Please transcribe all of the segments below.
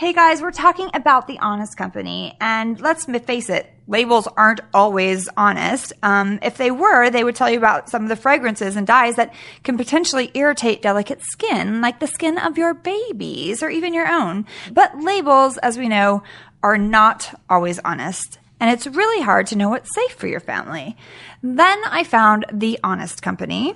Hey guys, we're talking about the Honest Company, and let's face it, labels aren't always honest. Um, if they were, they would tell you about some of the fragrances and dyes that can potentially irritate delicate skin, like the skin of your babies or even your own. But labels, as we know, are not always honest. And it's really hard to know what's safe for your family. Then I found The Honest Company.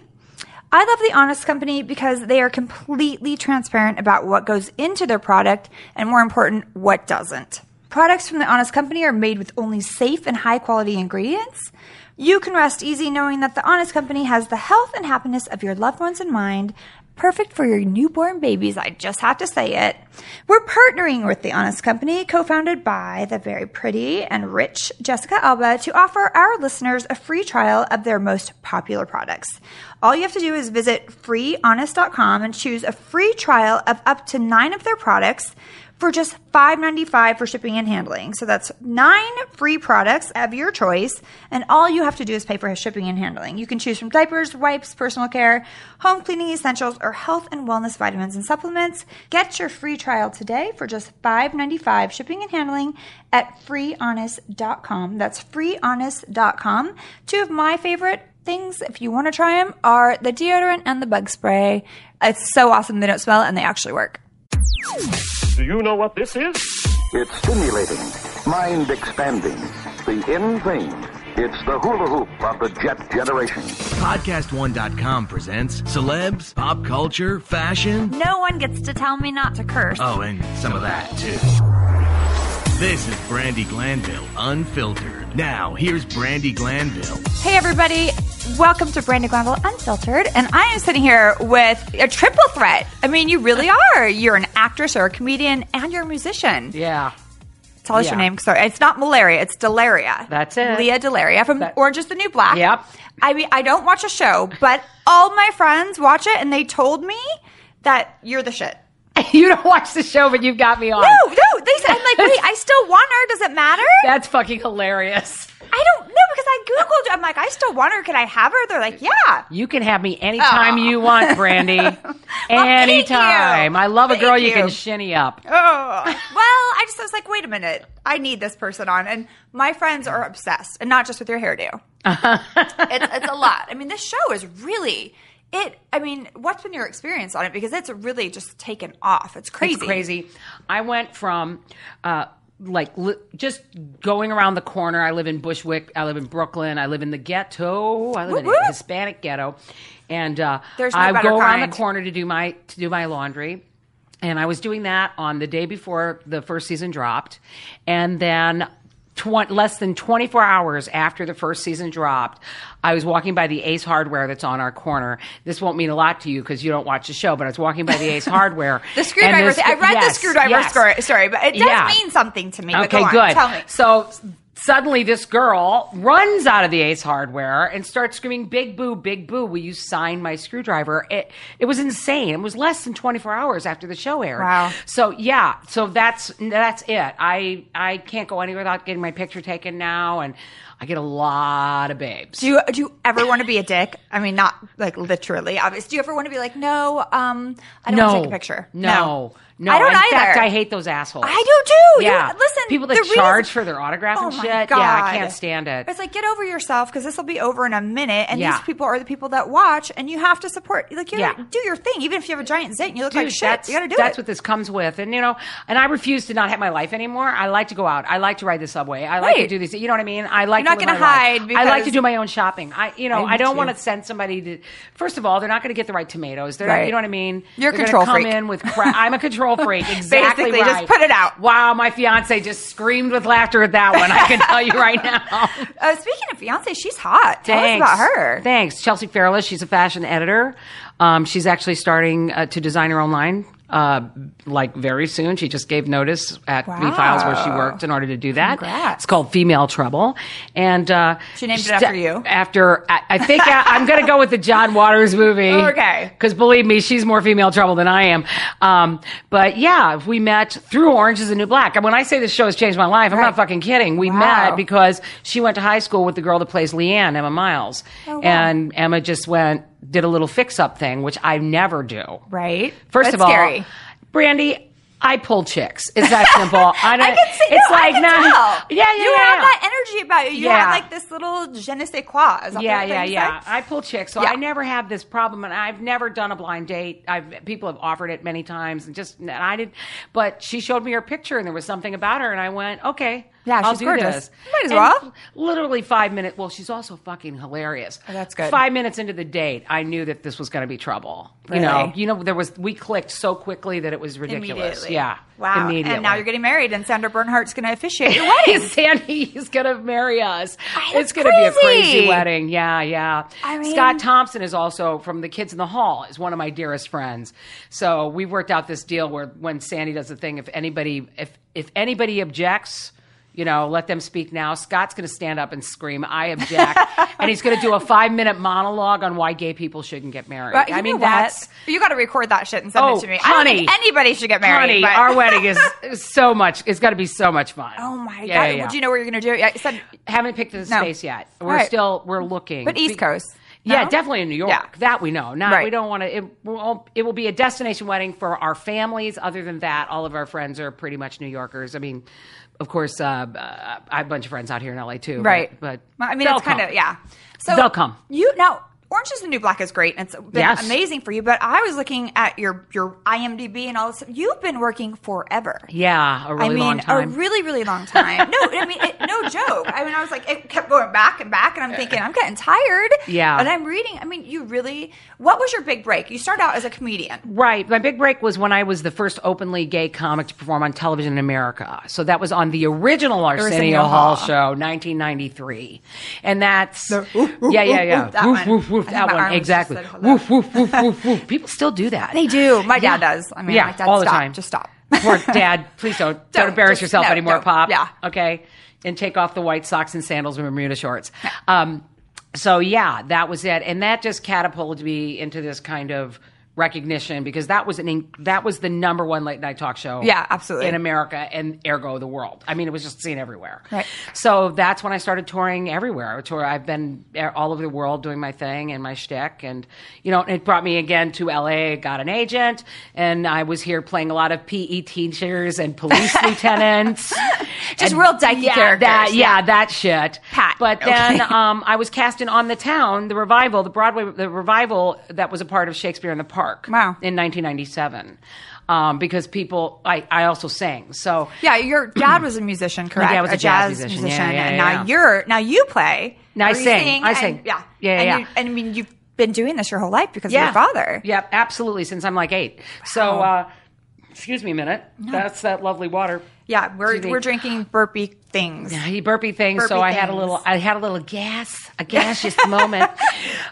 I love The Honest Company because they are completely transparent about what goes into their product and, more important, what doesn't. Products from The Honest Company are made with only safe and high quality ingredients. You can rest easy knowing that The Honest Company has the health and happiness of your loved ones in mind. Perfect for your newborn babies, I just have to say it. We're partnering with The Honest Company, co founded by the very pretty and rich Jessica Alba, to offer our listeners a free trial of their most popular products. All you have to do is visit freehonest.com and choose a free trial of up to nine of their products for just $5.95 for shipping and handling. So that's nine free products of your choice, and all you have to do is pay for shipping and handling. You can choose from diapers, wipes, personal care, home cleaning essentials, or health and wellness vitamins and supplements. Get your free trial today for just $5.95 shipping and handling at freehonest.com. That's freehonest.com. Two of my favorite things, if you want to try them, are the deodorant and the bug spray. It's so awesome. They don't smell and they actually work. Do you know what this is? It's stimulating, mind expanding, the in thing. It's the hula hoop of the jet generation. Podcast1.com presents celebs, pop culture, fashion. No one gets to tell me not to curse. Oh, and some of that, too. This is Brandi Glanville Unfiltered. Now, here's Brandi Glanville. Hey, everybody. Welcome to Brandi Glanville Unfiltered. And I am sitting here with a triple threat. I mean, you really are. You're an actress or a comedian and you're a musician. Yeah. Tell us your name. Sorry, it's not malaria. It's DeLaria. That's it. Lea DeLaria from That- Orange is the New Black. Yep. I mean, I don't watch a show, but all my friends watch it and they told me that you're the shit. you don't watch the show, but you've got me on. No, no. They said, I'm like, wait, I still want her. Does it matter? That's fucking hilarious. I don't know because I Googled. I'm like, I still want her. Can I have her? They're like, yeah. You can have me anytime Oh. you want, Brandi. thank anytime. I love a girl you. you. can shinny up. Oh, well, I just was like, wait a minute. I need this person on. And my friends are obsessed, and not just with your hairdo. it's, it's a lot. I mean, this show is really it. I mean, what's been your experience on it? Because it's really just taken off. It's crazy. It's crazy. I went from uh, like li- just going around the corner. I live in Bushwick. I live in Brooklyn. I live in the ghetto. I live in a. Hispanic ghetto, and uh, There's no I go around kind. the corner to do my to do my laundry. And I was doing that on the day before the first season dropped, and then. Tw- less than 24 hours after the first season dropped, I was walking by the Ace Hardware that's on our corner. This won't mean a lot to you because you don't watch the show, but I was walking by the Ace Hardware. The screwdriver. this-. I read yes, the screwdriver yes. story, but it does Yeah. mean something to me. Okay, go on, good. Tell me. So suddenly this girl runs out of the Ace Hardware and starts screaming, "Big boo, big boo! Will you sign my screwdriver?" It it was insane. It was less than 24 hours after the show aired. Wow. So yeah, so that's that's it. I I can't go anywhere without getting my picture taken now, and I get a lot of babes. Do you do you ever want to be a dick? I mean, not like literally, obviously. Do you ever want to be like, no, um, I don't no, want to take a picture. No, no. I don't In either. fact, I hate those assholes. I do too. You- Yeah, listen, people that the reason- charge for their autograph Oh and shit. God. Yeah, I can't stand it. It's like get over yourself because this will be over in a minute, and Yeah. these people are the people that watch, and you have to support. Like, you Yeah. do your thing, even if you have a giant zit and you look Dude, like shit. You got to do that's it. what this comes with. And, you know, and I refuse to not have my life anymore. I like to go out. I like to ride the subway. I like to do these. You know what I mean? I like You're not to live my hide I like to do my own shopping. I, you know, I I, do don't want to send somebody to, first of all, they're not going to get the right tomatoes. They're Right. not, you know what I mean? You're They're control come freak. in with crap. I'm a control freak. Exactly Basically, just put it out. Wow. My fiance just screamed with laughter at that one. I can tell you right now. Uh, speaking of fiance, she's hot. Tell Thanks. us about her. Thanks. Chelsea Fairless. She's a fashion editor. Um, she's actually starting uh, to design her own line. Uh, like very soon, she just gave notice at Wow. V Files where she worked in order to do that. Congrats. It's called Female Trouble, and uh, She named it st- after you? After I, I think I, I'm going to go with the John Waters movie. Okay. because believe me, she's more female trouble than I am. Um, but yeah, we met through Orange is the New Black. And when I say this show has changed my life, I'm not fucking kidding. We Wow. met because she went to high school with the girl that plays Leanne, Emma Myles. Oh, wow. And Emma just went, did a little fix up thing, which I never do. Right. First That's of all, scary. Brandi, I pull chicks. It's that simple. I don't. I can see. It's no, like I can nah. tell. Yeah, yeah, You yeah, have yeah. that energy about you. You Yeah. have like this little je ne sais quoi. Yeah, yeah, yeah. say? I pull chicks, so. I never have this problem, and I've never done a blind date. I've people have offered it many times, and just and I did. But she showed me her picture, and there was something about her, and I went, okay. Yeah, I'll she's do gorgeous. this. Might as And well. Literally five minutes. Well, she's also fucking hilarious. Oh, that's good. Five minutes into the date, I knew that this was going to be trouble. You know, you know, there was we clicked so quickly that it was ridiculous. Yeah, Wow. Immediately. And now you're getting married, and Sandra Bernhard's going to officiate your wedding. Sandy is going to marry us. that's it's going to be a crazy. crazy wedding. Yeah, yeah. I mean- Scott Thompson is also from the Kids in the Hall. Is one of my dearest friends. So we worked out this deal where when Sandy does the thing, if anybody if if anybody objects. You know, let them speak now. Scott's going to stand up and scream, "I object," and he's going to do a five-minute monologue on why gay people shouldn't get married. But I mean, that's you got to record that shit and send Oh, it to me. I don't honey. think anybody should get married. honey. but- Our wedding is, so much. It's got to be so much fun. Oh my Yeah, god! yeah, yeah. Do you know where you're going to do it? Yeah, said, haven't picked the No. space yet. We're Right. still we're looking. but East Coast. Yeah, definitely in New York. Yeah. That we know. Not Right. we don't want to. It will it will be a destination wedding for our families. Other than that, all of our friends are pretty much New Yorkers. I mean, of course, uh, uh, I have a bunch of friends out here in LA too. Right. But, Well, I mean, it's kind of yeah. So They'll come. You now, Orange is the New Black is great, and it's been Yes. amazing for you. But I was looking at your your IMDb and all this. You've been working forever. Yeah, a really I mean, long time. a really, really long time. no, I mean, it, no joke. I mean, I was like, it kept going back and back, and I'm thinking, I'm getting tired. Yeah. And I'm reading. I mean, you really. What was your big break? You started out as a comedian. Right. My big break was when I was the first openly gay comic to perform on television in America. So that was on the original Arsenio, Arsenio Hall, Hall. show, 1993. And that's yeah, yeah, yeah. that woof, one. woof, woof. I think That one exactly. Woof, woof, woof, woof, woof. People still do that. They do. My Yeah. dad does. I mean, yeah, my dad, all the stop. time. Just stop. Poor dad, please don't don't, Don't, embarrass just- yourself no, anymore, don't. Pop. Yeah. Okay. And take off the white socks and sandals and Bermuda shorts. Um, so yeah, that was it, and that just catapulted me into this kind of recognition because that was an in, that was the number one late night talk show. Yeah, absolutely. in America and ergo the world. I mean, it was just seen everywhere. Right. So that's when I started touring everywhere. I tour. I've been all over the world doing my thing and my shtick, and you know, it brought me again to LA. Got an agent, and I was here playing a lot of PE teachers and police lieutenants. Just And- real dykey yeah, characters. That, yeah, Yeah. that shit. Pat. But then Okay. um, I was cast in On the Town, the revival, the Broadway, the revival that was a part of Shakespeare in the Park. Wow. In 1997. Um, because people, I, I also sang. So Yeah, your dad was a musician, correct? dad was a jazz musician. Yeah, yeah, and yeah. now you're now you play. Now I sing. I and- sing. Yeah, Yeah, and yeah, You, and I mean, you've been doing this your whole life because of your father. Yep, absolutely. Since I'm like eight. So, uh, excuse me a minute. That's that lovely water. Yeah, we're we're drinking burpy things. He burpy things, so Burpy I had a little. I had a little gas, a gaseous moment.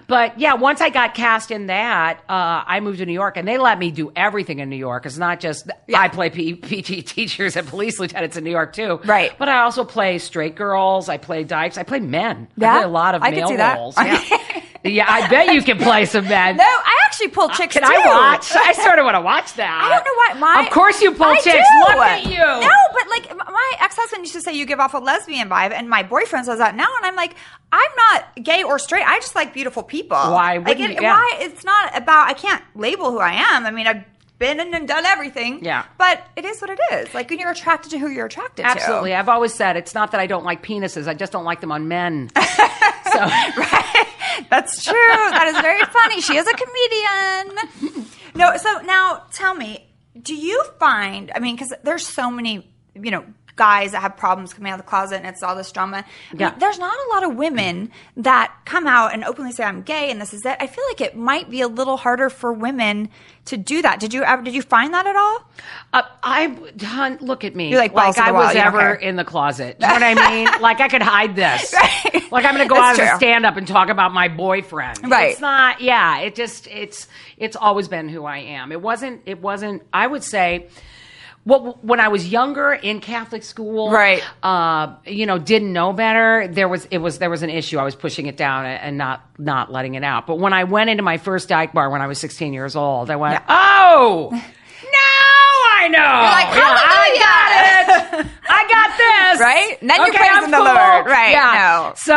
But yeah, once I got cast in that, uh, I moved to New York, and they let me do everything in New York. It's not just I play P- PT teachers and police lieutenants in New York too, Right. But I also play straight girls. I play dykes. I play men. Yeah? I play a lot of I male see that. roles. Yeah. yeah, I bet you can play some men. No, I actually pull chicks Can too. I watch? I sort of want to watch that. I don't know why. My, of course, you pull I chicks. do. Look at you. No, but like my ex husband used to say you give off a lesbian vibe, and my boyfriend says that now, and I'm like, I'm not gay or straight. I just like beautiful people. Why Like, it- you? Yeah. Why? It's not about. I can't label who I am. I mean, I've been and done everything. Yeah. But it is what it is. Like when you're attracted to who you're attracted Absolutely. to. Absolutely. I've always said it's not that I don't like penises. I just don't like them on men. so That's true. that is very funny. She is a comedian. No, so now tell me, do you find, I mean, because there's so many, you know, guys that have problems coming out of the closet and it's all this drama. I mean, there's not a lot of women that come out and openly say I'm gay and this is it. I feel like it might be a little harder for women to do that. Did you ever did you find that at all? uh, I, hon, look at me. You're like to I wall, was you ever in the closet. You know what I mean? like I could hide this. Right. Like I'm going to go That's out true. a stand up and talk about my boyfriend. Right. It's not. Yeah. It just. It's. It's always been who I am. It wasn't. It wasn't. I would say. What, when I was younger in Catholic school, Right. Uh, you know, didn't know better. There was it was there was an issue. I was pushing it down and not not letting it out. But when I went into my first dyke bar when I was 16 years old, I went, oh, now I know. like, Yeah, I got it. I got this. Right? And then you're okay, praising I'm the cool. Lord. Right. Yeah. no. So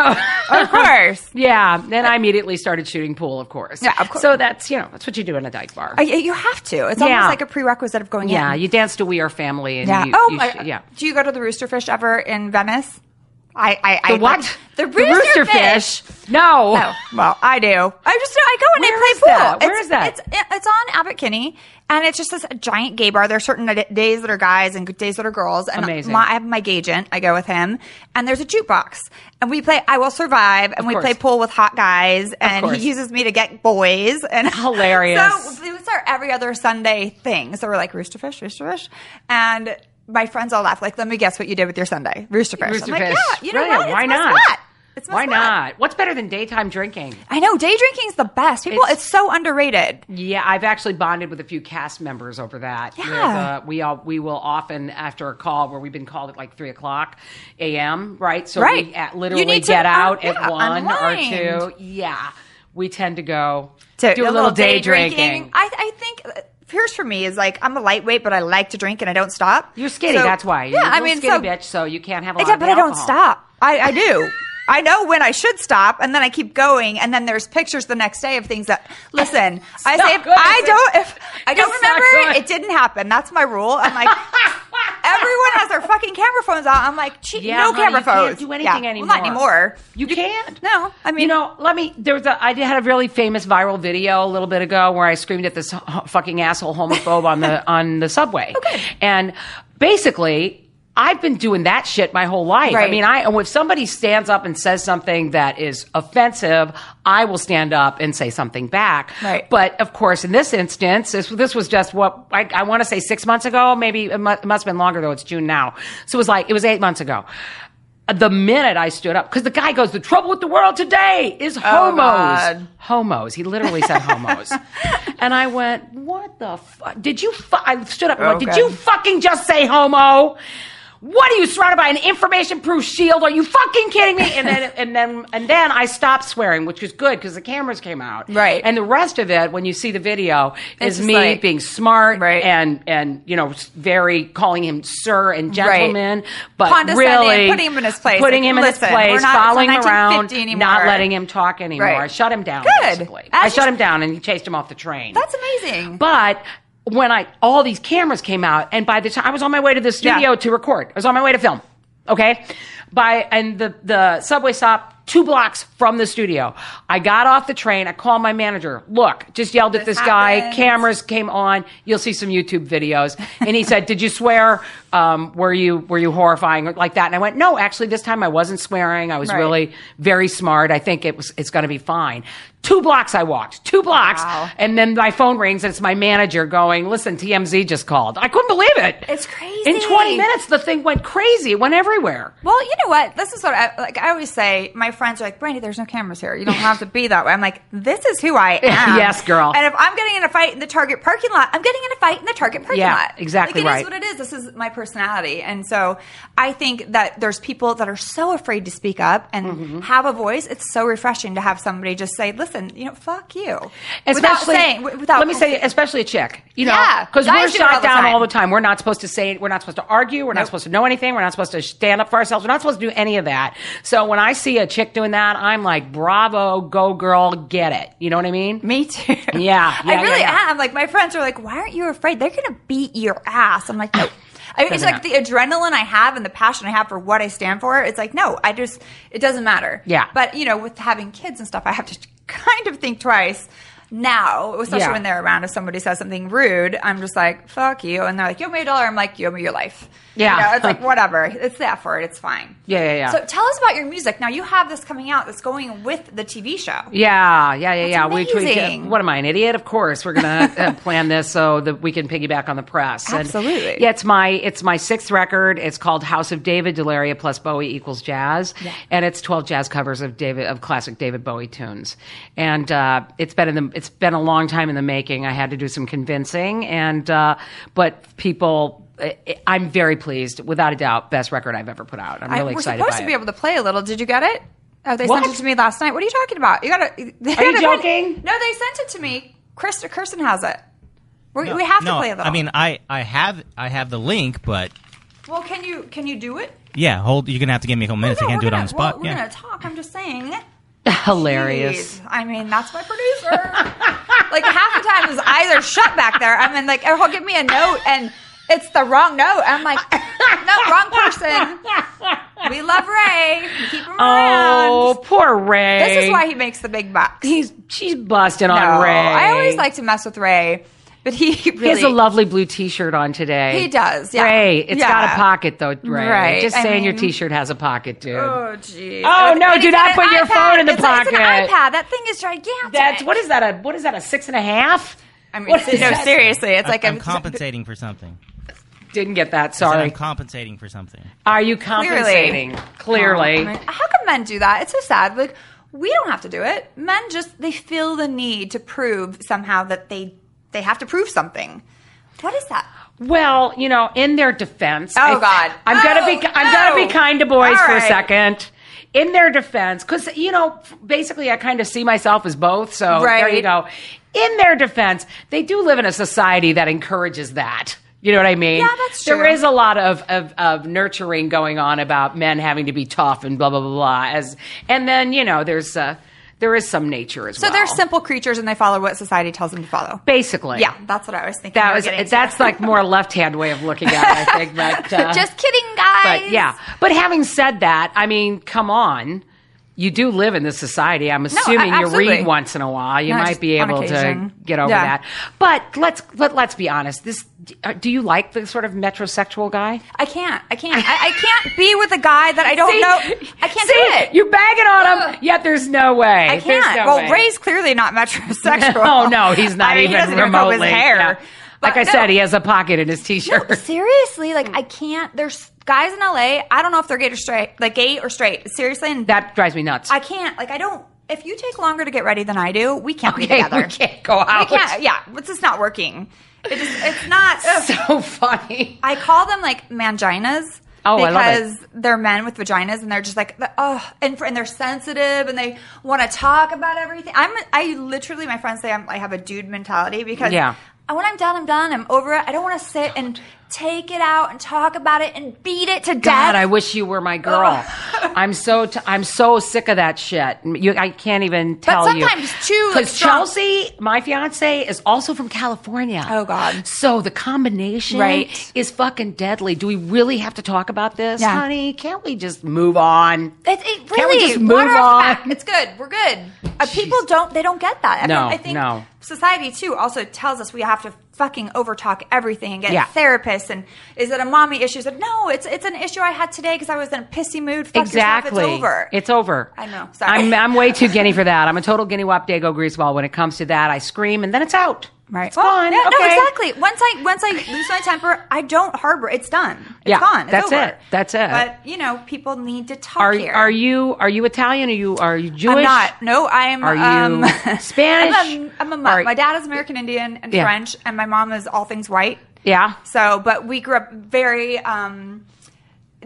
Of course. Yeah. Then I immediately started shooting pool, of course. Yeah, of course. So that's you know that's what you do in a dyke bar. Uh, you you have to. It's Yeah. almost like a prerequisite of going yeah, in. you dance to "We Are Family" and Yeah. you, oh, you my, yeah. Do you go to the Rooster Fish ever in Venice? I, I, I The what? The Rooster, fish. No. Oh, well, I do. I just I go and Where I play pool. that? Where it's, is that? It's it's on Abbot Kinney, and it's just this giant gay bar. There are certain days that are guys and days that are girls. And Amazing. My, I have my gay agent. I go with him, and there's a jukebox, and we play. I will survive, and we course. play pool with hot guys, and he uses me to get boys, and Hilarious. So it's our every other Sunday thing. So we're like rooster fish, rooster fish, and. My friends all laugh. Like, let me guess what you did with your Sunday, rooster fish. Rooster I'm like, yeah, you know Brilliant. what? Why not? spot. It's Why not? What's better than daytime drinking? I know day drinking is the best. People, It's- it's, so underrated. Yeah, I've actually bonded with a few cast members over that. Yeah. Uh, we all we will often after a call where we've been called at like three o'clock a.m. Right, so Right. we at, literally need to, get um, out yeah, at one unwind. or two. Yeah, we tend to go To do a little day drinking. I, I think here's for me is like I'm a lightweight, but I like to drink and I don't stop. You're skinny, So- that's why. You're Yeah, a I mean, skinny so, bitch, so you can't have a lot of but I don't stop. I, I do. I know when I should stop, and then I keep going, and then there's pictures the next day of things that. Listen, I say if good, I don't if I don't remember, it didn't happen. That's my rule. I'm like. Everyone has their fucking camera phones out. I'm like, gee, Yeah, no honey, camera you can't phones. do anything yeah. anymore. Well, not anymore. You can't. No, I mean, you know, let me. There was a. I had a really famous viral video a little bit ago where I screamed at this fucking asshole homophobe on the on the subway. Okay. And basically. I've been doing that shit my whole life. I mean, I if somebody stands up and says something that is offensive, I will stand up and say something back. Right. But of course, in this instance, this, this was just what I, I want to say six months ago. Maybe it, mu- it must have been longer though. It's June now, so it was like it was eight months ago the minute I stood up, because the guy goes, the trouble with the world today is oh, homos. God. homos. He literally said homos. and I went, what the fuck? Did you, fu-? I stood up and Oh, went, did God. you fucking just say homo? What are you surrounded by an information proof shield? Are you fucking kidding me? And then, and then, and then I stopped swearing, which was good because the cameras came out. Right. And the rest of it, when you see the video, It's is me like- being smart Right. and, and, you know, very calling him sir and Right. gentleman, but really putting him in his place. putting Like, him in his place, not- following him around, 1950 anymore. not letting him talk anymore. Right. I shut him down. Good. I shut him down and he chased him off the train. that's amazing. But when I all these cameras came out, and by the time I was on my way to the studio Yeah. to record, I was on my way to film. Okay, by and the the subway stop two blocks from the studio. I got off the train. I called my manager. Look, just yelled at This this guy. Cameras came on. You'll see some YouTube videos. And he said, "Did you swear? Um, were you were you horrifying like that?" And I went, "No, actually, this time I wasn't swearing. I was Right. really very smart. I think it was it's going to be fine." Two blocks I walked. Two blocks. Wow. And then my phone rings and it's my manager going, listen, TMZ just called. I couldn't believe it. It's crazy. In 20 minutes, the thing went crazy. It went everywhere. Well, you know what? This is what I like. I always say. My friends are like, "Brandi, there's no cameras here. You don't have to be that way." I'm like, "This is who I am." Yes, girl. And if I'm getting in a fight in the Target parking lot, I'm getting in a fight in the Target parking Yeah, lot. exactly like, it right. is what it is. This is my personality, and so I think that there's people that are so afraid to speak up and Mm-hmm. have a voice. It's so refreshing to have somebody just say, "Listen, you know, fuck you," Especially, without saying. Without let me say, especially a chick. You know, because guys we're shot all down all the time. We're not supposed to say. We're not supposed to argue. We're not supposed to know anything. We're not supposed to stand up for ourselves. We're not supposed to do any of that. So when I see a chick doing that, I'm like, bravo, go girl, get it. You know what I mean? Me too. Yeah, I really yeah, yeah. am. Like my friends are like, "Why aren't you afraid? They're gonna beat your ass." I'm like, "No." I mean, it's like the adrenaline I have and the passion I have for what I stand for. It's like, no, I just it doesn't matter. Yeah. But you know, with having kids and stuff, I have to kind of think twice. Now, especially Yeah. when they're around, if somebody says something rude, I'm just like, "Fuck you," and they're like, "You owe me a dollar." I'm like, "You owe me your life." Yeah. you know, it's like whatever. It's the effort. It's fine. Yeah, yeah, yeah. So tell us about your music. Now you have this coming out that's going with the TV show. Yeah, yeah, yeah, yeah. We- we- amazing. what am I, an idiot? Of course, we're gonna uh, plan this so that we can piggyback on the press. And, Absolutely. yeah, it's my it's my sixth record. It's called House of David. DeLaria plus Bowie equals jazz, and it's twelve jazz covers of David of classic David Bowie tunes. And uh, it's been in the it's been a long time in the making. I had to do some convincing, and uh, but people. I- I'm very pleased, without a doubt, best record I've ever put out. I'm really I- really we're excited. supposed by to it. be able to play a little. Did you get it? Oh, they What? sent it to me last night. What are you talking about? You gotta. They Are you gotta- joking? No, they sent it to me. Krista Kirsten has it. We're, we have to play a little. I mean, I, I have I have the link, but well, can you can you do it? Yeah, hold. You're gonna have to give me a couple minutes. I No, can't do it on gonna- the spot. well, we're yeah. gonna talk. I'm just saying. Hilarious. Jeez. I mean, that's my producer. like half the time his eyes are shut back there. I mean, like or he'll give me a note and it's the wrong note. I'm like, no, wrong person. We love Ray. We keep him Oh, around. Oh, poor Ray. This is why he makes the big bucks. he's she's busting no, on Ray. I always like to mess with Ray, but he really He has a lovely blue T-shirt on today. He does, yeah. Ray, it's Yeah. got a pocket though, Ray. Right, Just I saying your T-shirt has a pocket, dude. Oh, geez. Oh, no, And do not put your iPad. phone in the It's a- It's an pocket. iPad. That thing is gigantic. That's what is that? A what is that? A six and a half? I mean, What is no, seriously, it's like I'm a compensating for something. Didn't get that. Sorry. I'm compensating for something. Are you compensating? Clearly. Clearly. Oh, I mean, how can men do that? It's so sad. Like we don't have to do it. Men just they feel the need to prove somehow that they they have to prove something. What is that? Well, you know, in their defense, Oh, God. I'm gonna be I'm gonna be kind to boys All for a second. In their defense, because you know, basically, I kind of see myself as both. So there Right. you go. In their defense, they do live in a society that encourages that. You know what I mean? Yeah, that's true. is a lot of, of, of nurturing going on about men having to be tough and blah blah blah blah. As and then you know, there's uh, there is some nature as So well. So they're simple creatures and they follow what society tells them to follow. basically. Yeah, that's what I was thinking. That was that's like more left hand way of looking at it, I think. But uh, just kidding, guys. but yeah. But having said that, I mean, come on. You do live in this society. I'm assuming you read once in a while. You No, might be able to get over Yeah. that. But let's let, let's be honest. This uh, do you like the sort of metrosexual guy? I can't. I can't. I, I can't be with a guy that I don't See? know. I can't See? do it. You're bagging on him, yet there's no way. I can't. no well, way. Ray's clearly not metrosexual. Oh no, he's not I mean, even he doesn't remotely. Even his hair. Yeah. Like I no. said, he has a pocket in his t-shirt. seriously, like I can't. There's guys in LA. I don't know if they're gay or straight, like gay or straight. Seriously, and that drives me nuts. I can't. Like I don't. If you take longer to get ready than I do, we can't be Okay, together. we can't go out. We can't. Yeah, it's just not working. It just. It's not. so funny. I call them like manginas. Oh, I love it. because they're men with vaginas and they're just like oh and, and they're sensitive and they want to talk about everything. I'm I literally my friends say I'm, I have a dude mentality because Yeah. When I'm done I'm done I'm over it. I don't want to sit and take it out and talk about it and beat it to death. God, I wish you were my girl. I'm so t- I'm so sick of that shit. You, I can't even tell you. sometimes, too, because Chelsea, my fiance, is also from California. Oh, God. So the combination Right. is fucking deadly. Do we really have to talk about this, Yeah. honey? Can't we just move on? It, it Can't we just move water off the on? It's good. We're good. Uh, people don't. They don't get that. I No, mean, I think no. Society too also tells us we have to fucking overtalk everything and get Yeah. therapists. And is it a mommy issue? Said no. It's it's an issue I had today because I was in a pissy mood. Fuck exactly. Yourself, it's over. It's over. I know. Sorry. I'm, I'm way too guinea for that. I'm a total guinea wop dago greaseball. When it comes to that, I scream and then it's out. Right. It's gone. Yeah, No, exactly. Once I once I lose my temper, I don't harbor. It's done. It's Yeah, gone. It's that's over. it. That's it. But you know, people need to talk Are here. are you are you Italian? Are you are you Jewish? I'm not. No, I am. Are you um, Spanish? I'm a, I'm a mu- Are- my dad is American Indian and Yeah. French, and my mom is all things white. Yeah. So, but we grew up very. um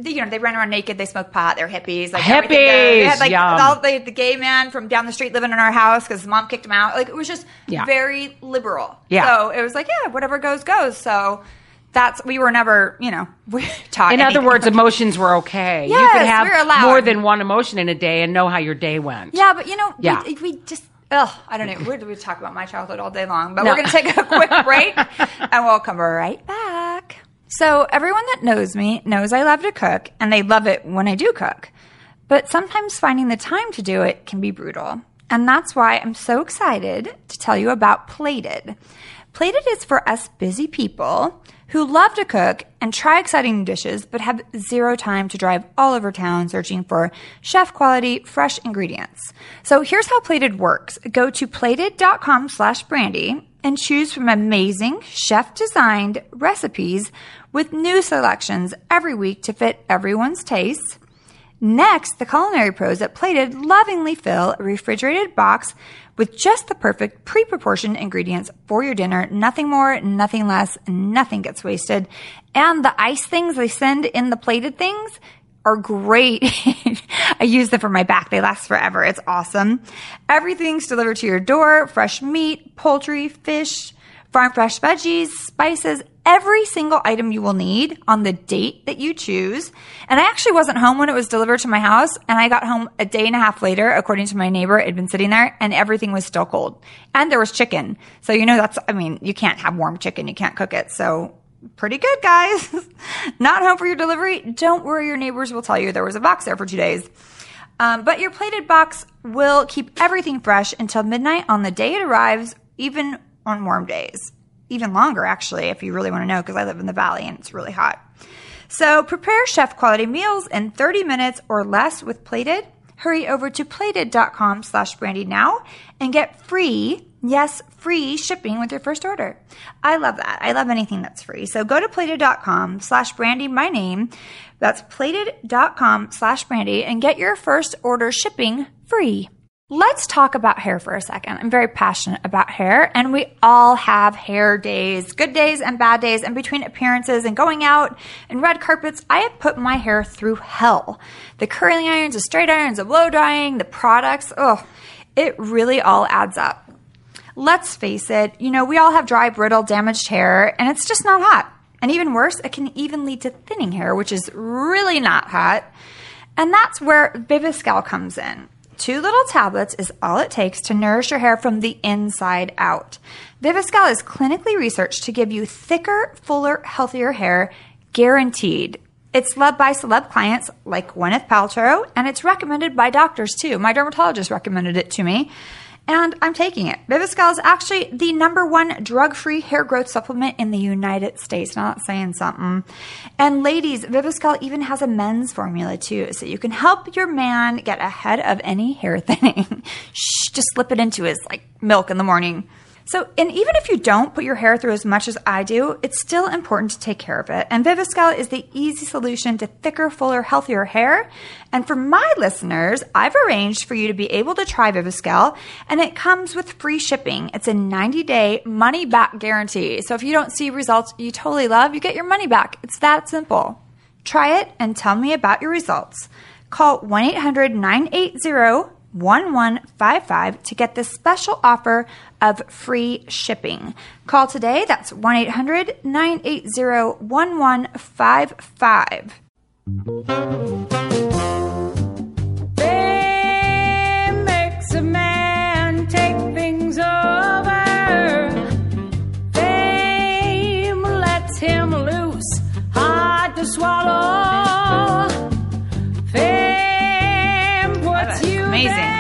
they- you know, they ran around naked. They smoked pot. They're hippies. Like goes. They had like Yum. all the, the gay man from down the street living in our house because his mom kicked him out. Like it was just Yeah. very liberal. Yeah. So it was like, yeah, whatever goes goes. So that's we were never, you know, we taught. In other words, emotions were okay. you Yes, could have we're allowed. more than one emotion in a day and know how your day went. Yeah, but you know, Yeah. we, we just. Ugh, I don't know. We're, we talk about my childhood all day long, but No. we're going to take a quick break and we'll come right back. So, everyone that knows me knows I love to cook and they love it when I do cook. But sometimes finding the time to do it can be brutal. And that's why I'm so excited to tell you about Plated. Plated is for us busy people who love to cook and try exciting dishes, but have zero time to drive all over town searching for chef quality, fresh ingredients. So here's how Plated works. Go to plated.com slash brandy and choose from amazing chef designed recipes with new selections every week to fit everyone's tastes. Next, the culinary pros at Plated lovingly fill a refrigerated box with just the perfect pre-proportioned ingredients for your dinner. Nothing more, nothing less, nothing gets wasted. And the ice things they send in the plated things are great. I use them for my back. They last forever. It's awesome. Everything's delivered to your door. Fresh meat, poultry, fish, farm fresh veggies, spices, every single item you will need on the date that you choose. And I actually wasn't home when it was delivered to my house. And I got home a day and a half later, according to my neighbor. It had been sitting there and everything was still cold. And there was chicken. So, you know, that's, I mean, you can't have warm chicken. You can't cook it. So pretty good, guys. Not home for your delivery? Don't worry. Your neighbors will tell you there was a box there for two days. Um, but your plated box will keep everything fresh until midnight on the day it arrives, even on warm days. Even longer, actually, if you really want to know, because I live in the valley and it's really hot. So prepare chef quality meals in 30 minutes or less with Plated. Hurry over to plated.com slash brandy now and get free, yes, free shipping with your first order. I love that. I love anything that's free. So go to plated.com slash brandy, my name. That's plated.com slash brandy and get your first order shipping free. Let's talk about hair for a second. I'm very passionate about hair, and we all have hair days, good days and bad days. And between appearances and going out and red carpets, I have put my hair through hell. The curling irons, the straight irons, the blow drying, the products, oh, it really all adds up. Let's face it, you know, we all have dry, brittle, damaged hair, and it's just not hot. And even worse, it can even lead to thinning hair, which is really not hot. And that's where Viviscal comes in. Two little tablets is all it takes to nourish your hair from the inside out. Viviscal is clinically researched to give you thicker, fuller, healthier hair, guaranteed. It's loved by celeb clients like Gwyneth Paltrow, and it's recommended by doctors too. My dermatologist recommended it to me, and I'm taking it. Viviscal is actually the number one drug-free hair growth supplement in the United States. Not saying something. And ladies, Viviscal even has a men's formula too, so you can help your man get ahead of any hair thinning. Shh, just slip it into his like milk in the morning. So, and even if you don't put your hair through as much as I do, it's still important to take care of it. And Viviscal is the easy solution to thicker, fuller, healthier hair. And for my listeners, I've arranged for you to be able to try Viviscal, and it comes with free shipping. It's a 90 day money back guarantee. So if you don't see results you totally love, you get your money back. It's that simple. Try it and tell me about your results. Call 1 800 980 1155 to get this special offer of free shipping. Call today. That's 1 800 980 1155.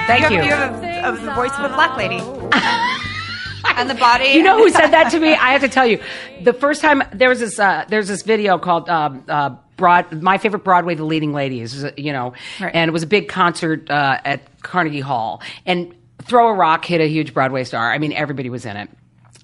Thank you you. have- You have, a, the voice of a black lady. and the body. You know who said that to me? I have to tell you, the first time there was this uh, there's this video called um, uh, Broad, my favorite Broadway, The Leading Ladies, you know, Right. and it was a big concert uh, at Carnegie Hall, and Throw a Rock hit a huge Broadway star. I mean, everybody was in it.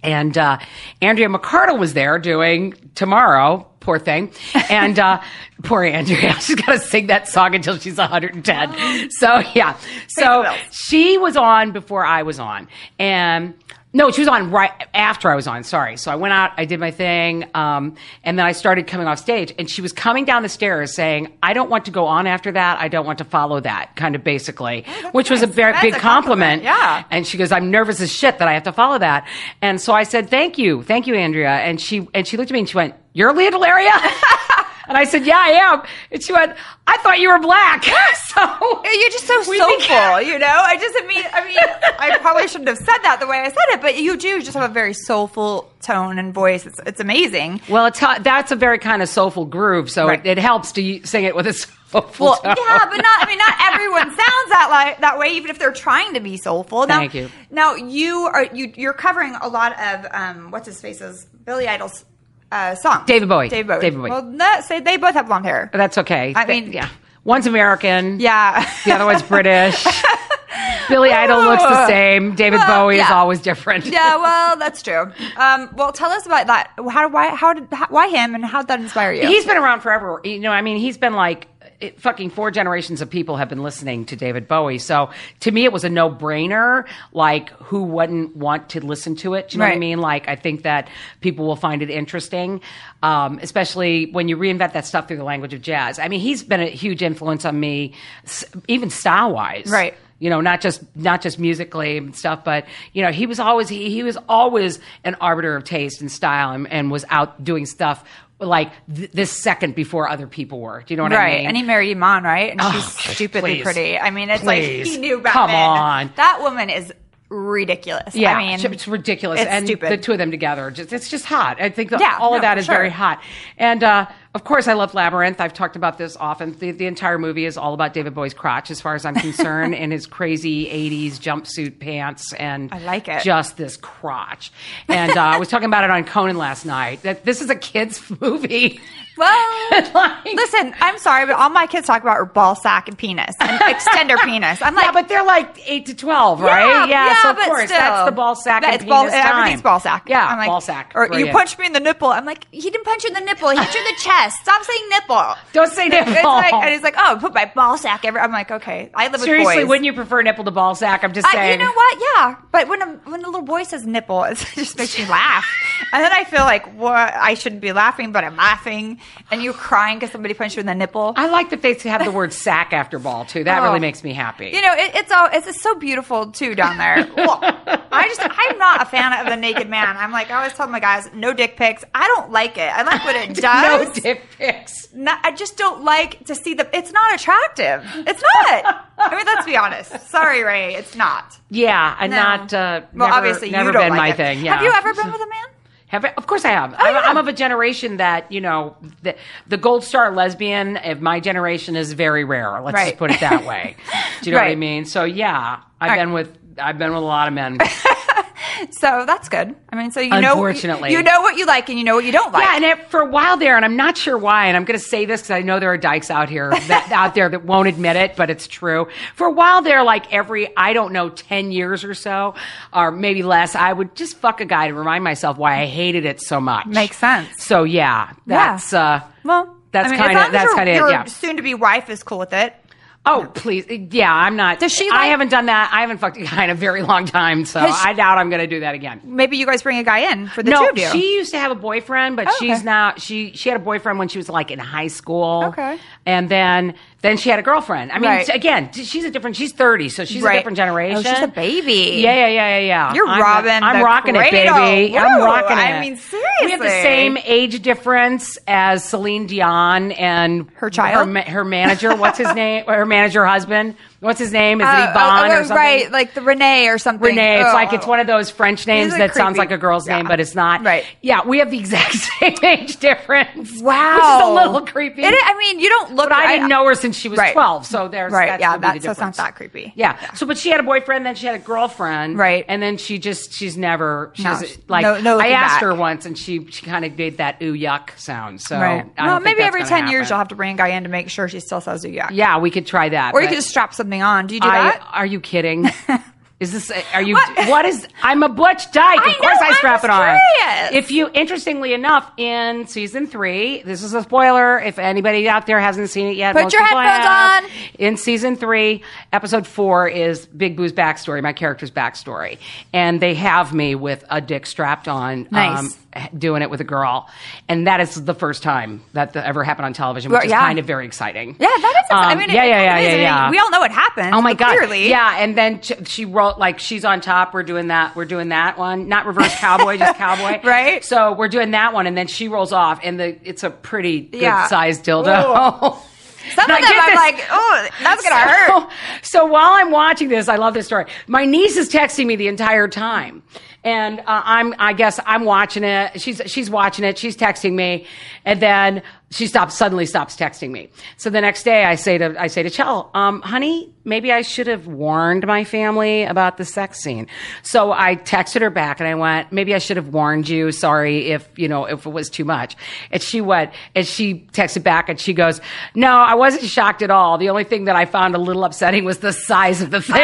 And uh, Andrea McArdle was there doing Tomorrow, poor thing. And uh, poor Andrea, she's got to sing that song until she's 110. So, yeah. So she was on before I was on. And no, she was on right after I was on. Sorry. So I went out, I did my thing, um, and then I started coming off stage. And she was coming down the stairs saying, "I don't want to go on after that. I don't want to follow that." Kind of basically, which was a very That's big a compliment, compliment. yeah. And she goes, "I'm nervous as shit that I have to follow that." And so I said, "Thank you, thank you, Andrea." And she and she looked at me and she went, "You're Lea DeLaria." And I said, "Yeah, I am." And she went, "I thought you were black." so You're just so soulful, you know. I just I mean, I mean, I probably shouldn't have said that the way I said it, but you do just have a very soulful tone and voice. It's, it's amazing. Well, it's that's a very kind of soulful groove, so Right. it, it helps to sing it with a soulful Well, tone. yeah, but not. I mean, not everyone sounds that like that way, even if they're trying to be soulful. Now, Thank you. Now you are you you're covering a lot of um, what's his face's Billy Idol's uh, song. David Bowie. David Bowie. David Bowie. Well, no, say they both have blonde hair. That's okay. I mean- yeah, one's American, Yeah. the other one's British. Billy Idol looks the same. David Well, Bowie is always different. yeah, well, that's true. Um, well, tell us about that. How why how did how, why him and how did that inspire you? He's been around forever. You know, I mean, he's been like it, fucking four generations of people have been listening to David Bowie. So to me, it was a no brainer. Like, who wouldn't want to listen to it? Do you know what I mean? Like, I think that people will find it interesting, um, especially when you reinvent that stuff through the language of jazz. I mean, he's been a huge influence on me, even style wise. Right. You know, not just not just musically and stuff, but you know, he was always he, he was always an arbiter of taste and style, and, and was out doing stuff like th- this second before other people were. Do you know what I mean? Right, and he married Iman, right? And Oh, she's stupidly please. pretty. I mean, it's Please. like he knew back Come on. that woman is ridiculous. Yeah, I mean, it's ridiculous, it's and stupid. the two of them together, just it's just hot. I think Yeah, all of no, that for is sure. very hot. And uh, of course, I love Labyrinth. I've talked about this often. The, the entire movie is all about David Bowie's crotch, as far as I'm concerned, and his crazy '80s jumpsuit pants, and I like it. Just this crotch. And uh, I was talking about it on Conan last night. That this is a kids' movie. Well, Like- listen, I'm sorry, but all my kids talk about are ball sack and penis and extender penis. I'm like, yeah, but they're like eight to twelve, right? Yeah, yeah. so of course still. that's the ball sack and it's ball, penis time. Everything's ball sack. Yeah, I'm like, ball sack. Or you Brilliant. punched me in the nipple. I'm like, he didn't punch you in the nipple. He hit you in the chest. Stop saying nipple. Don't say nipple. It's like, and he's like, oh, put my ball sack every. I'm like, okay, I live Seriously, with boys. wouldn't you prefer nipple to ball sack? I'm just I, saying. you know what? Yeah, but when a when a little boy says nipple, it just makes me laugh, and then I feel like what I shouldn't be laughing, but I'm laughing, and you're crying because somebody punched you in the nipple. I like that they have the word sack after ball too. That Oh. really makes me happy. You know, it, it's all it's, it's so beautiful too down there. Well, I just I'm not a fan of the naked man. I'm like I always tell my guys, no dick pics. I don't like it. I like what it does. no dick pics. Not- I just don't like to see the. It's not attractive. It's not. I mean, let's be honest. Sorry, Ray. It's not. Yeah, and No. not. Uh, Well, never, obviously, never you don't been like my it. thing. Yeah. Have you ever been with a man? Have I, of course I have. Oh, I'm, Oh, yeah. I'm of a generation that you know the, the gold star lesbian of my generation is very rare. Let's Right. just put it that way. Do you know what I mean? So yeah, I've Right. been with I've been with a lot of men. So that's good. I mean, so you know, Unfortunately. you know what you like and you know what you don't like. Yeah, and it, for a while there, and I'm not sure why, and I'm going to say this because I know there are dykes out here that out there that won't admit it, but it's true. For a while there, like every I don't know, ten years or so, or maybe less, I would just fuck a guy to remind myself why I hated it so much. Makes sense. So yeah, that's uh, Well, that's I mean, kind of that's kind of yeah. soon to be wife is cool with it. Oh please, yeah, I'm not. Does she I haven't done that. I haven't fucked a guy in a very long time, so she- I doubt I'm going to do that again. Maybe you guys bring a guy in for the no, two of you. she used to have a boyfriend, but Oh, she's okay. now she she had a boyfriend when she was like in high school. Okay. and then then she had a girlfriend. I mean, Right. again, she's a different. She's thirty, so she's Right. a different generation. Oh, she's a baby. Yeah, yeah, yeah, yeah, yeah. You're I'm, robbing I'm rocking it, baby. I'm rocking it. I mean, seriously, we have the same age difference as Celine Dion and Her child? her, her manager. What's his name? Her manager husband. What's his name? Is Uh, it Yvonne oh, or oh, something? right, like the Renee or something. Renee. It's Oh. like it's one of those French names that sounds like a girl's name, but it's not. Right. Yeah, we have the exact same age difference. Wow, Which is a little creepy. It I mean, you don't look. but I didn't know her since she was Right. twelve, so there's Right, That's yeah, that's- that's not that creepy. Yeah. So, but she had a boyfriend, then she had a girlfriend, Right. And then she just she's never she's No, like no- no I asked back. her once, and she she kind of made that ooh yuck sound. So Right. I don't Well, maybe every ten years you'll have to bring a guy in to make sure she still says yeah. Yeah, we could try that. Or you could just strap something on. Do you do I, that? are you kidding? Is this? Are you? What? what is? I'm a butch dyke. I of course, know, I I'm strap just it on. curious. If you, interestingly enough, in season three, this is a spoiler. If anybody out there hasn't seen it yet, Put your headphones have. on. In season three, episode four is Big Boo's backstory, my character's backstory, and they have me with a dick strapped on. Um, nice. Doing it with a girl, and that is the first time that that ever happened on television, which Well, is kind of very exciting. Yeah, that is. I Um, mean, yeah, it- yeah, yeah, it is. yeah, yeah. We all know what happened. Oh my god! Clearly, Yeah, and then ch- she wrote like she's on top. We're doing that. We're doing that one, not reverse cowboy, just cowboy. Right. So we're doing that one, and then she rolls off, and the it's a pretty good Yeah. sized dildo. Some Now, of them, I'm this. like, oh, that's gonna so, hurt. So while I'm watching this, I love this story. My niece is texting me the entire time. And uh, I'm, I guess I'm watching it. She's, she's watching it. She's texting me. And then she stops, suddenly stops texting me. So the next day I say to, I say to Chell, um, honey, maybe I should have warned my family about the sex scene. So I texted her back and I went, maybe I should have warned you. Sorry if, you know, if it was too much. And she went, and she texted back and she goes, no, I wasn't shocked at all. The only thing that I found a little upsetting was the size of the thing.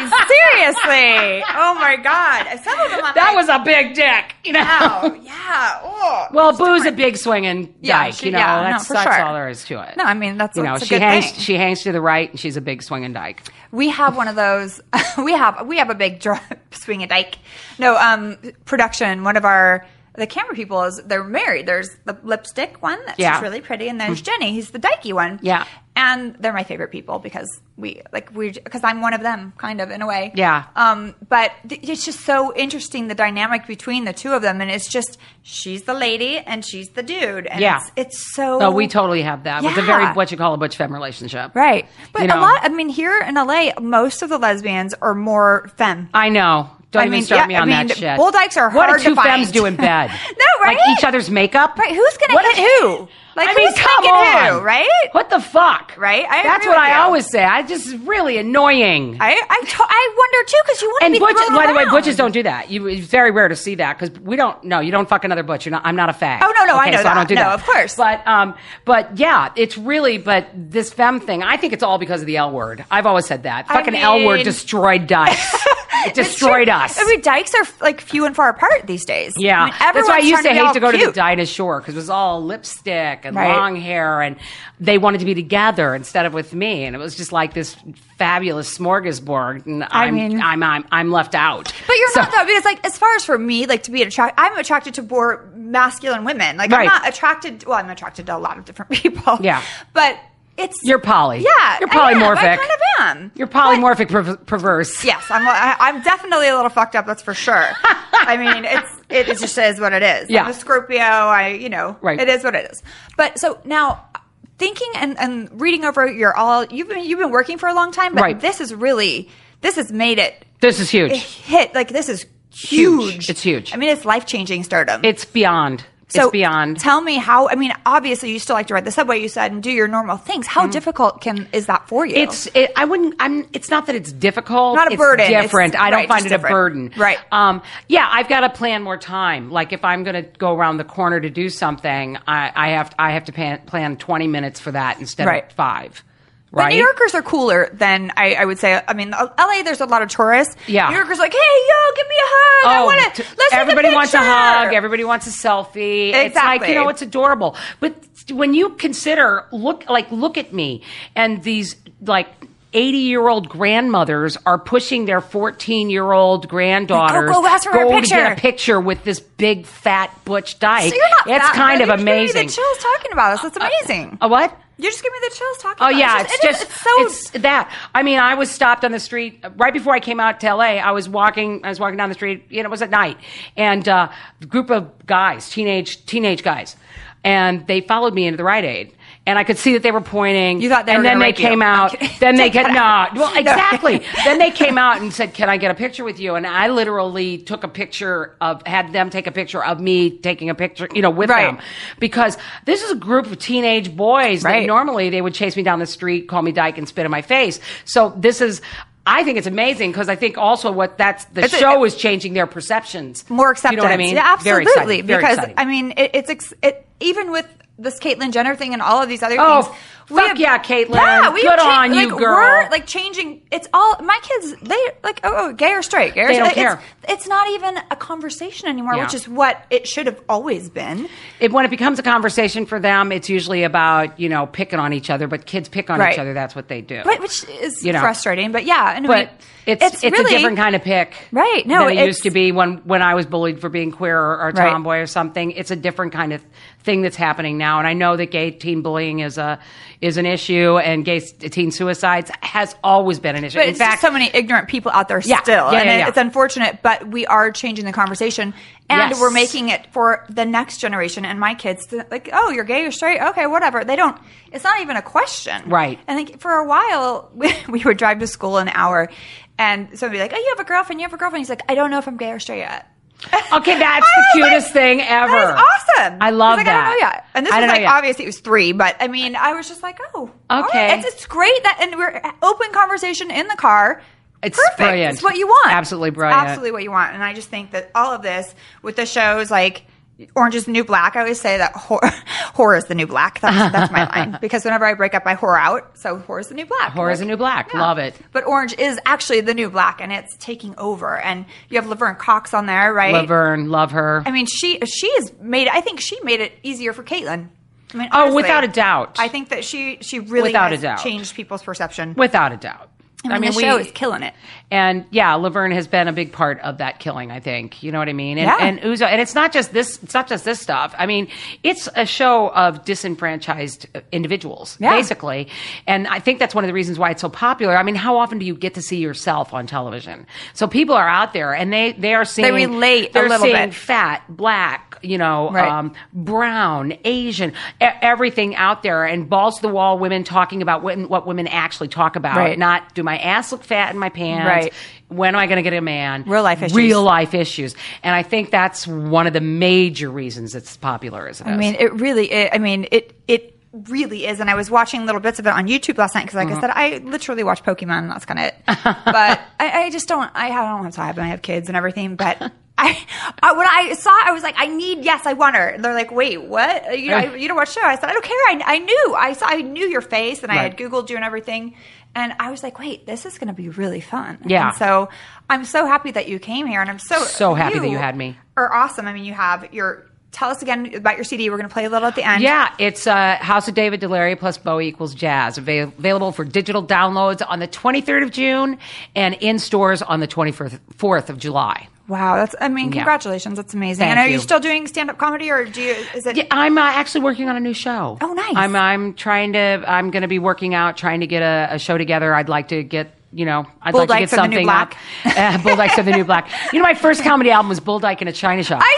seriously. Oh my god. Some of them, I'm that like, was a big dick, you know. wow, yeah. Oh. Well, Boo's a big swinging Yeah, dyke, she- you know. yeah, that's for that's sure. all there is to it. No, I mean that's, you know, that's a she good hangs thing. she hangs to the right, and she's a big swinging dyke. we have one of those. we have we have a big dr- swing a dike. No, um, production. One of our the camera people is they're married. There's the lipstick one that's Yeah. really pretty, and there's Jenny. He's the dykey one. Yeah. and they're my favorite people because we like we because I'm one of them, kind of in a way. Yeah. Um, but th- it's just so interesting the dynamic between the two of them, and it's just she's the lady and she's the dude, and Yeah. it's, it's so. Oh, we totally have that. It's a very what you call a butch femme relationship. right. But You know. a lot. I mean, here in LA, most of the lesbians are more femme. I know. Don't I even mean, start yeah, me on I mean, that shit. bull dykes are what hard do two to find. femmes do in bed? No, right? Like each other's makeup. Right, who's gonna What hit who? Like, I mean, who's come thinking on, who, right? What the fuck? Right? I That's what I you. always say. I just really annoying. I I, to- I wonder too because you want to be butch, thrown by the way, butches don't do that. You, it's very rare to see that because we don't. No, you don't fuck another butch. You're not. I'm not a fag. Oh, no, no, I know so I that. don't do No, that. of course. But um, but yeah, it's really. But this femme thing, I think it's all because of the L word. I've always said that. I Fucking L word destroyed Dice. It destroyed us. I mean, dykes are like few and far apart these days. Yeah, I mean, that's why I used to trying hate to go all to the cute. Dinah Shore because it was all lipstick and Right. long hair, and they wanted to be together instead of with me, and it was just like this fabulous smorgasbord. And I I'm, mean- I'm, I'm, I'm left out. But you're So- not though, because like as far as for me, like to be attracted, I'm attracted to more masculine women. Like Right. I'm not attracted. Well, I'm attracted to a lot of different people. Yeah. but it's You're poly. Yeah, You're I am. polymorphic. I kind of am. You're polymorphic per- perverse. Yes, I'm. I, I'm definitely a little fucked up. That's for sure. I mean, it's it, it just is what it is. Yeah. I'm a Scorpio. I you know, Right. It is what it is. But so now, thinking and, and reading over your all, you've been you've been working for a long time, but Right. this is really this has made it This is huge. hit. Like this is Huge. huge. It's huge. I mean, it's life changing stardom. It's beyond. So it's beyond. Tell me how. I mean, obviously, you still like to ride the subway. You said and do your normal things. How difficult can is that for you? Mm-hmm. It's. It, I wouldn't. I'm. It's not that it's difficult. Not a it's burden. It's- Different. I don't right, find it different. a burden. Right. Um. Yeah. I've got to plan more time. Like if I'm going to go around the corner to do something, I, I have. I have to plan, plan 20 minutes for that instead Right. of five. But Right. New Yorkers are cooler than I, I would say. I mean, LA, there's a lot of tourists. Yeah. New Yorkers are like, hey, yo, give me a hug. I want Oh, to. Let's take everybody a wants a hug. Everybody wants a selfie. It's like Exactly. you know, it's adorable. But when you consider, look, like look at me and these like. 80 year old grandmothers are pushing their 14 year old granddaughters Go- go ask for a to get a picture with this big fat butch dyke. So you're not. it's fat, kind of You're just giving me amazing. The chills talking about us. That's uh, uh, amazing. a what? You're just giving me the chills talking. Oh yeah, it. it's it is- just it's so. it's that. I mean, I was stopped on the street right before I came out to LA. I was walking. I was walking down the street. You know, it was at night, and uh, a group of guys, teenage teenage guys, and they followed me into the Rite Aid. And I could see that they were pointing. You thought they and then they rape you. came out. Then they get that no. out. Well, exactly. then they came out and said, "Can I get a picture with you?" And I literally took a picture of had them take a picture of me taking a picture, you know, with Right. them because this is a group of teenage boys that normally they would chase me down the street, call me dyke, and spit in my face. So this is. I think it's amazing because I think also what that's the It's a- show is changing their perceptions. more acceptance. You know what I mean? Yeah, Very absolutely. exciting. Very because exciting. I mean, it, it's ex- it, even with this Caitlyn Jenner thing and all of these other Oh, things. Fuck yeah, Caitlyn. Yeah, we Good cha- on you, like, girl. We're like changing. It's all my kids. They like oh, oh gay or straight. Gay or They don't straight. care. It's, it's not even a conversation anymore, Yeah. which is what it should have always been. It, when it becomes a conversation for them, it's usually about you know picking on each other. But kids pick on Right. each other. That's what they do. But which is You know. frustrating. But yeah, anyway, but it's it's, really a different kind of pick, Right. No, than it used to be when when I was bullied for being queer or, or Right. tomboy or something. It's a different kind of thing that's happening now, and I know that gay teen bullying is a is an issue, and gay teen suicides has always been an issue. But In it's fact, just so many ignorant people out there Yeah. still. Yeah, and yeah, it- it's unfortunate, but we are changing the conversation. And Yes. we're making it for the next generation and my kids to like, oh, you're gay or straight? Okay, whatever. They don't, it's not even a question. Right. And like for a while, we, we would drive to school an hour and somebody would be like, oh, you have a girlfriend, you have a girlfriend. He's like, I don't know if I'm gay or straight yet. okay, that's the cutest like, thing ever. Is awesome. I love like, that. I don't know yet. And this I was like yet. obviously it was three, but I mean, I was just like, oh, Okay. right. It's, it's great that, and we're open conversation in the car. It's perfect. brilliant. It's what you want. Absolutely brilliant. absolutely what you want. And I just think that all of this with the shows like. Orange is the New Black. I always say that horror, horror is the new black. That's, that's my line. Because whenever I break up, I whore out. So horror is the new black. Horror is the new black. Love it. But Orange is actually the new black, and it's taking over. And you have Laverne Cox on there, right? Laverne, love her. I mean, she she has made. I think she made it easier for Caitlyn. I mean, Oh, without a doubt. I think that she she really Without a doubt. changed people's perception. Without a doubt. I mean, the show is killing it. And yeah, Laverne has been a big part of that killing. I think you know what I mean. And, Yeah. and Uzo, and it's not just this. It's not just this stuff. I mean, it's a show of disenfranchised individuals, Yeah. basically. And I think that's one of the reasons why it's so popular. I mean, how often do you get to see yourself on television? So people are out there, and they they are seeing they relate They're little seeing bit. fat, black, you know, Right. um, brown, Asian, e- everything out there, and balls to the wall women talking about what, what women actually talk about, Right. not do my ass look fat in my pants, Right. when am I going to get a man? Real life issues. Real life issues. And I think that's one of the major reasons it's popular as it I is. mean, it really. It, I mean, it it really is. And I was watching little bits of it on YouTube last night because, like I mm-hmm. said, I literally watch Pokemon. And that's kind of it. but I, I just don't. I don't have time. I have kids and everything. But. I, I when I saw, it, I was like, I need. Yes, I want her. And they're like, wait, what? You know, I, you know what show? I said, I don't care. I, I knew. I saw. I knew your face, and I had Googled you and everything. And I was like, wait, this is going to be really fun. Yeah. And so I'm so happy that you came here, and I'm so So happy that you had me. Are awesome. I mean, you have your. Tell us again about your CD. We're going to play a little at the end. Yeah, it's uh, House of David DeLaria plus Bowie equals jazz. Avail- available for digital downloads on the 23rd of June and in stores on the 24th of July. Wow, that's. I mean, Yeah. congratulations. That's amazing. Thank and are you. you. still doing stand up comedy, or do you? Is it? Yeah, I'm uh, actually working on a new show. Oh, nice. I'm I'm trying to. I'm going to be working out, trying to get a, a show together. I'd like to get. You know, I'd Bull like to Dykes get of the New something Black. up. Uh, Bull Dykes of the New Black. You know, my first comedy album was Bull Dyke in a China shop. I.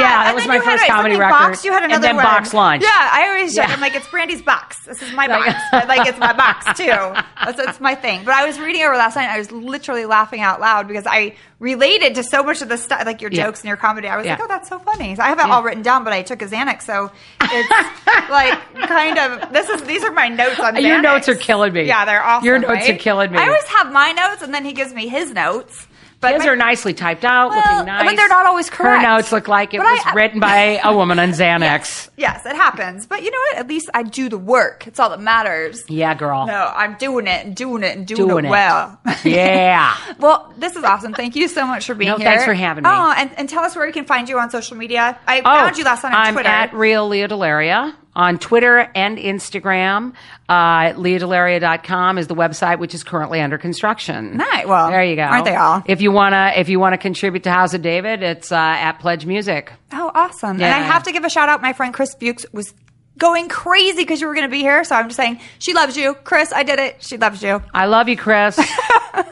Yeah, that And was my first comedy record. Box, you had And another then one. Box Lunch. Yeah, I always. Yeah. I'm like, it's Brandi's box. This is my box. Like it's my box too. That's, that's my thing. But I was reading over last night. and I was literally laughing out loud because I related to so much of the stuff, like your Yeah. jokes and your comedy. I was like, oh, that's so funny. So I have it Yeah. all written down, but I took a Xanax, so it's like kind of. This is these are my notes on. Your Xanax. notes are killing me. Yeah, they're awesome. Your notes right? are killing me. I always have my notes, and then he gives me his notes. But His my- are nicely typed out, Well, looking nice. but they're not always correct. Her notes look like it But was I- written by a woman on Xanax. Yes, it happens. But you know what? At least I do the work. It's all that matters. Yeah, girl. No, I'm doing it and doing it and doing, Doing it it. well. Yeah. well, this is awesome. Thank you so much for being No, here. thanks for having me. Oh, and, and tell us where we can find you on social media. I Oh, found you last night on I'm Twitter. at Real Lea DeLaria on Twitter and Instagram. Uh, LeaDeLaria.com is the website, which is currently under construction. Nice. Well, there you go. aren't they all? If you wanna, if you wanna contribute to House of David, it's uh, at Pledge Music. oh, awesome. And I have to give a shout out. My friend Chris Fuchs was going crazy because you were going to be here. So I'm just saying, she loves you. Chris, I did it. She loves you. I love you, Chris. All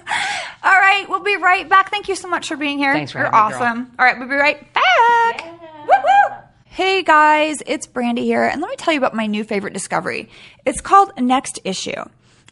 right, we'll be right back. Thank you so much for being here. Thanks for You're having me, girl. awesome. All right, we'll be right back. Woo woo. Hey guys, it's Brandi here, and let me tell you about my new favorite discovery. It's called Next Issue.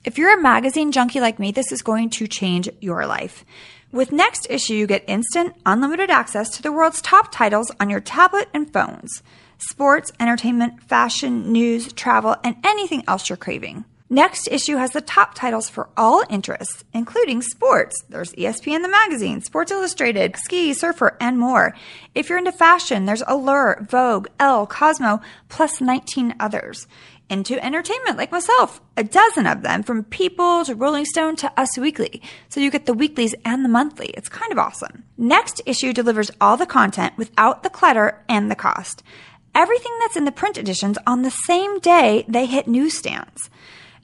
If you're a magazine junkie like me, this is going to change your life. With Next Issue, you get instant, unlimited access to the world's top titles on your tablet and phones sports, entertainment, fashion, news, travel, and anything else you're craving. Next issue has the top titles for all interests, including sports. There's ESPN the magazine, Sports Illustrated, Ski, Surfer, and more. If you're into fashion, there's Allure, Vogue, Elle, Cosmo, plus 19 others. Into entertainment, like myself, a dozen of them, from People to Rolling Stone to Us Weekly. So you get the weeklies and the monthly. It's kind of awesome. Next issue delivers all the content without the clutter and the cost. Everything that's in the print editions on the same day they hit newsstands.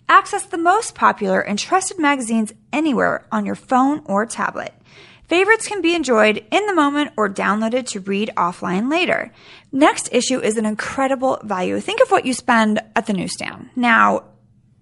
Access the most popular and trusted magazines anywhere on your phone or tablet. Favorites can be enjoyed in the moment or downloaded to read offline later. Next issue is an incredible value. Think of what you spend at the newsstand. Now,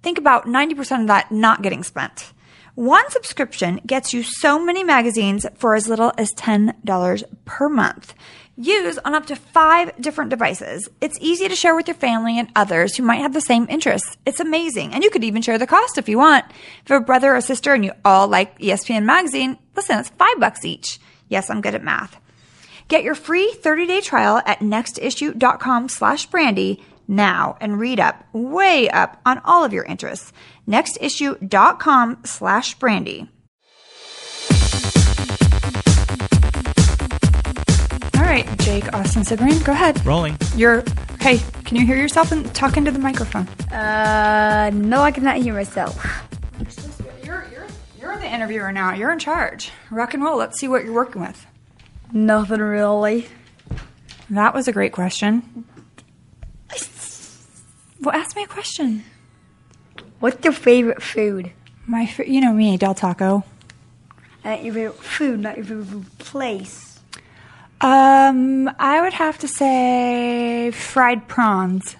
think about 90% of that not getting spent. One subscription gets you so many magazines for as little as $10 per month. Use on up to five different devices. It's easy to share with your family and others who might have the same interests. It's amazing. And you could even share the cost if you want. If you have a brother or sister and you all like ESPN magazine, listen, it's five bucks each. Yes, I'm good at math. Get your free 30-day trial at nextissue.com slash brandi now and read up, way up on all of your interests. nextissue.com slash brandi. Right, Jake, Austin, Sabrine, go ahead. Rolling. You're, hey, can you hear yourself and talk into the microphone? Uh, no, I cannot hear myself. You're, you're, you're the interviewer now. You're in charge. Rock and roll. Let's see what you're working with. Nothing really. That was a great question. Well, ask me a question. What's your favorite food? My, fa- you know me, Del Taco. And your favorite food, not your favorite place. Um, I would have to say fried prawns,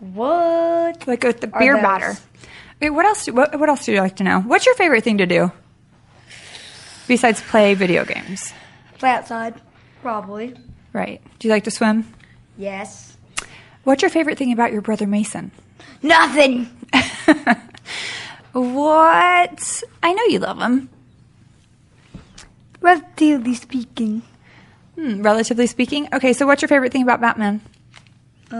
What? like with the beer batter. What else? Do, what, what else do you like to know? What's your favorite thing to do besides play video games? Play outside. Probably. Right. Do you like to swim? Yes. What's your favorite thing about your brother Mason? Nothing. What? I know you love him. Relatively speaking. Hmm, relatively speaking. Okay, so what's your favorite thing about Batman? Uh,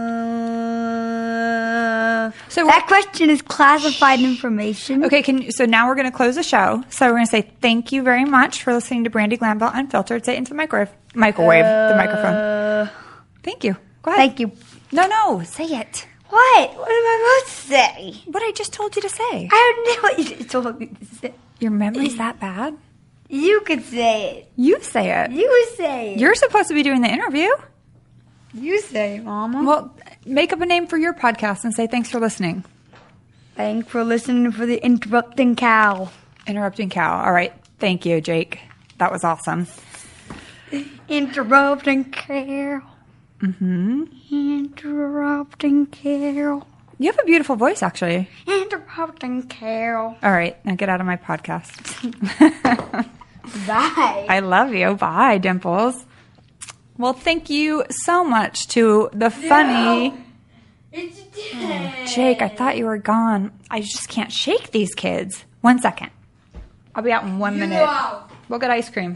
So that question is classified information. Okay, can so now we're going to close the show. So we're going to say thank you very much for listening to Brandi Glanville Unfiltered. Say it into the microwave, microwave, the microphone. Thank you. Go ahead. Thank you. No, no, say it. What? What am I supposed to say? What I just told you to say. I don't know what you just told me to say. Your memory's that bad? You could say it. You say it. You say it. You're supposed to be doing the interview. you say it, Mama. Well, make up a name for your podcast and say thanks for listening. Thanks for listening for the interrupting cow. Interrupting cow. All right. Thank you, Jake. That was awesome. Interrupting cow. Mm-hmm. Interrupting cow. You have a beautiful voice, actually. Interrupting cow. All right, now get out of my podcast. Bye. I love you. Bye, Dimples. Well, thank you so much to the funny It's Jake. I thought you were gone. I just can't shake these kids. One second. I'll be out in one minute. We'll get ice cream.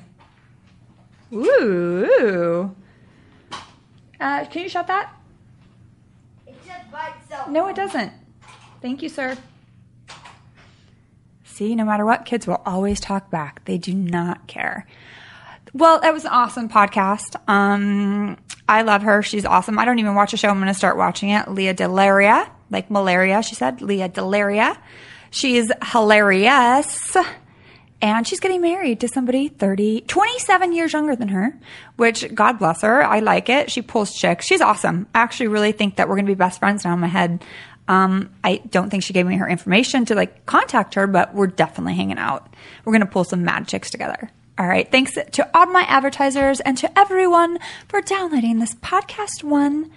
Ooh. Uh, can you shut that? No, it doesn't. Thank you, sir. See, no matter what, kids will always talk back. They do not care. Well, that was an awesome podcast. Um, I love her. She's awesome. I don't even watch a show. I'm going to start watching it. Lea DeLaria, like malaria, she said. Lea DeLaria. She's hilarious. And she's getting married to somebody 30, 27 years younger than her, which God bless her. I like it. She pulls chicks. She's awesome. I actually really think that we're going to be best friends now in my head. Um, I don't think she gave me her information to like contact her, but we're definitely hanging out. We're going to pull some mad chicks together. All right. Thanks to all my advertisers and to everyone for downloading this podcast one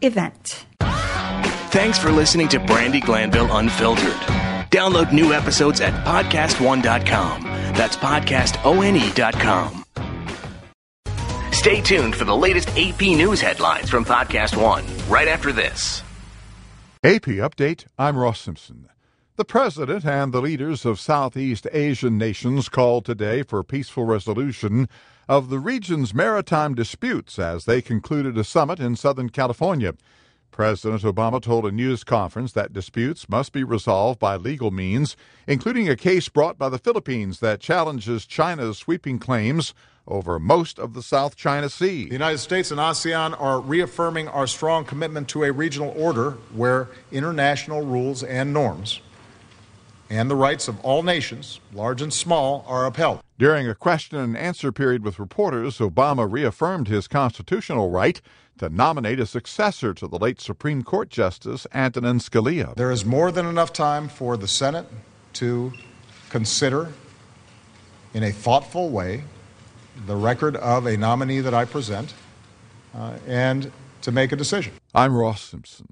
event. Thanks for listening to Brandi Glanville Unfiltered. Download new episodes at podcastone.com. That's podcastone.com. Stay tuned for the latest AP news headlines from Podcast One right after this. AP Update, I'm Ross Simpson. The President and the leaders of Southeast Asian nations called today for peaceful resolution of the region's maritime disputes as they concluded a summit in Southern California. President Obama told a news conference that disputes must be resolved by legal means, including a case brought by the Philippines that challenges China's sweeping claims over most of the South China Sea. The United States and ASEAN are reaffirming our strong commitment to a regional order where international rules and norms and the rights of all nations, large and small, are upheld. During a question and answer period with reporters, Obama reaffirmed his constitutional right to nominate a successor to the late Supreme Court Justice Antonin Scalia. There is more than enough time for the Senate to consider in a thoughtful way the record of a nominee that I present uh, and to make a decision. I'm Ross Simpson.